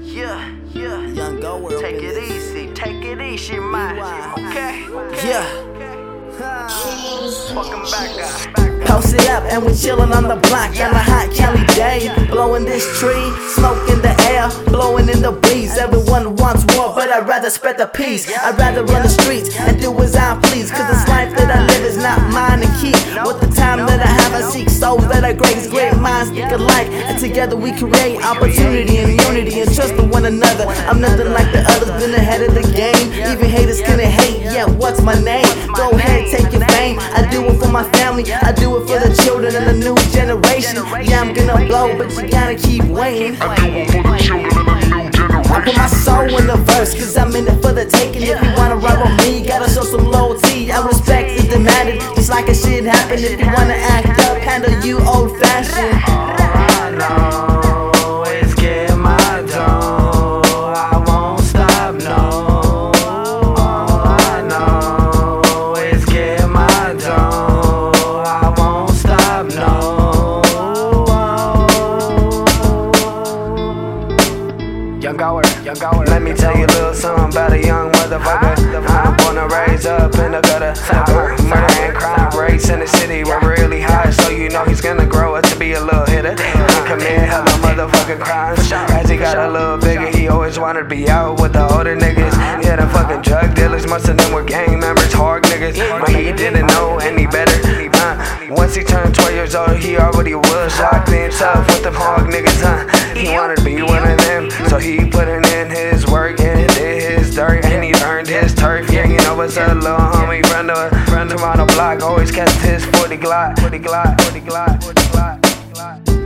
Yeah, yeah. Young Go World. Take it easy, take it easy, man. Okay. Yeah. Fucking back. Posted up and we chillin' on the block on a hot Cali day. Blowing this tree, smoke in the air, blowing in the breeze. Everyone wants war, but I'd rather spread the peace. I'd rather run the streets and do as I please. Cause this life that I live is not mine I seek souls that are great. Great minds think alike. And together we create opportunity and unity and trust in one another. I'm nothing like the others, been ahead of the game. Even haters couldn't hate. Yeah, what's my name? Go ahead, take your fame. I do it for my family, I do it for the children and the new generation. Yeah, I'm gonna blow, but you gotta keep waiting. I do it for the children and the new generation. I put my soul in the verse, cause I'm in it for the taking. If you wanna ride with me, gotta show some loyalty. I respect happen. If you wanna act up, handle you old fashioned. I know it's getting my dough. I won't stop, no. I know it's getting my dough. I won't stop, no. Young Goer, young Goer. Let me tell you a little something about a young motherfucker. In the city were really high, so you know he's gonna grow up to be a little hitter. And commit hella motherfucking crimes. As he got a little bigger, he always wanted to be out with the older niggas. Yeah, the fucking drug dealers, most of them were gang members, hard niggas. But he didn't know any better. Uh, once he turned 12 years old, he already was locked in tough with them hog niggas. Uh, he wanted to be one of them, so he Yeah, over know a little homie run the run around the block. Always catch his 40 glide, 40 glide, 40 glide, 40 glide.